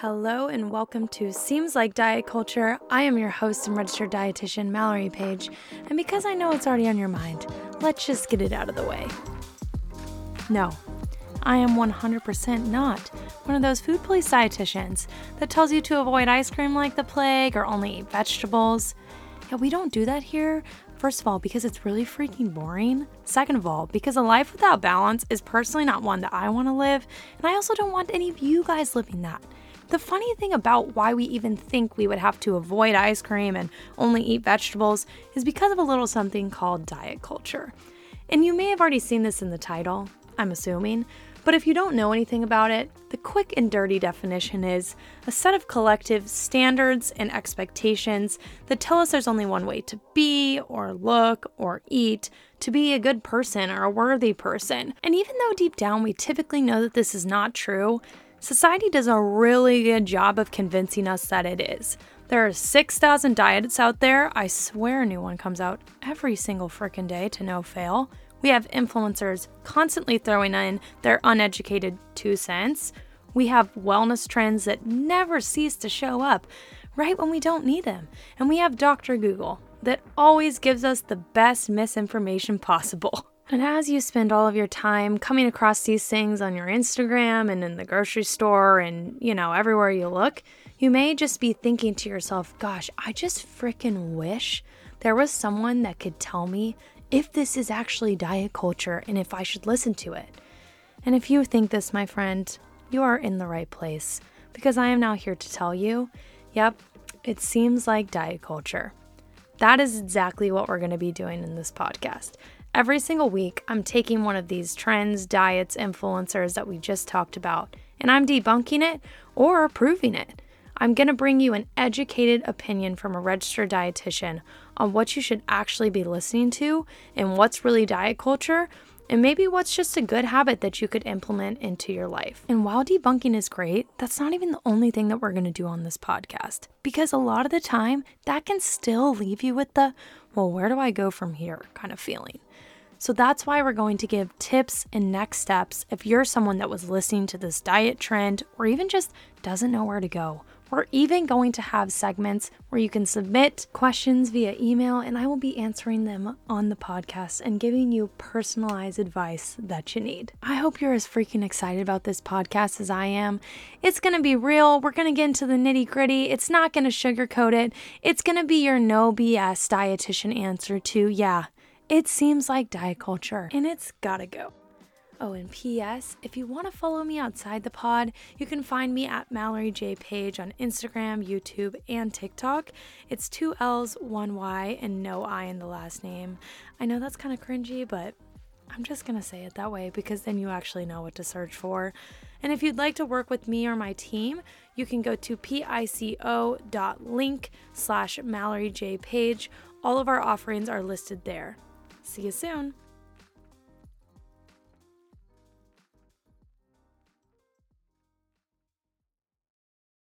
Hello and welcome to Seems Like Diet Culture. I am your host and registered dietitian, Mallory Page, and because I know it's already on your mind, let's just get it out of the way. No, I am 100% not one of those food police dietitians that tells you to avoid ice cream like the plague or only eat vegetables. Yeah, we don't do that here. First of all, because it's really freaking boring. Second of all, because a life without balance is personally not one that I want to live, and I also don't want any of you guys living that. The funny thing about why we even think we would have to avoid ice cream and only eat vegetables is because of a little something called diet culture. And you may have already seen this in the title, I'm assuming, but if you don't know anything about it, the quick and dirty definition is a set of collective standards and expectations that tell us there's only one way to be, or look, or eat, to be a good person or a worthy person. And even though deep down we typically know that this is not true, Society does a really good job of convincing us that it is. There are 6,000 diets out there. I swear a new one comes out every single frickin' day to no fail. We have influencers constantly throwing in their uneducated two cents. We have wellness trends that never cease to show up right when we don't need them. And we have Dr. Google that always gives us the best misinformation possible. And as you spend all of your time coming across these things on your Instagram and in the grocery store and, you know, everywhere you look, you may just be thinking to yourself, gosh, I just freaking wish there was someone that could tell me if this is actually diet culture and if I should listen to it. And if you think this, my friend, you are in the right place because I am now here to tell you yep, it seems like diet culture. That is exactly what we're going to be doing in this podcast. Every single week, I'm taking one of these trends, diets, influencers that we just talked about, and I'm debunking it or proving it. I'm going to bring you an educated opinion from a registered dietitian on what you should actually be listening to and what's really diet culture, and maybe what's just a good habit that you could implement into your life. And while debunking is great, that's not even the only thing that we're going to do on this podcast, because a lot of the time, that can still leave you with the, well, where do I go from here kind of feeling. So that's why we're going to give tips and next steps if you're someone that was listening to this diet trend or even just doesn't know where to go. We're even going to have segments where you can submit questions via email, and I will be answering them on the podcast and giving you personalized advice that you need. I hope you're as freaking excited about this podcast as I am. It's to be real. We're to get into the nitty gritty. It's not to sugarcoat it. It's to be your no BS dietitian answer to, yeah, it seems like diet culture, and it's gotta go. Oh, and P.S. If you want to follow me outside the pod, you can find me at Mallory J Page on Instagram, YouTube, and TikTok. It's two L's, one Y, and no I in the last name. I know that's kind of cringy, but I'm just gonna say it that way because then you actually know what to search for. And if you'd like to work with me or my team, you can go to pico.link slash Mallory J Page. All of our offerings are listed there. See you soon.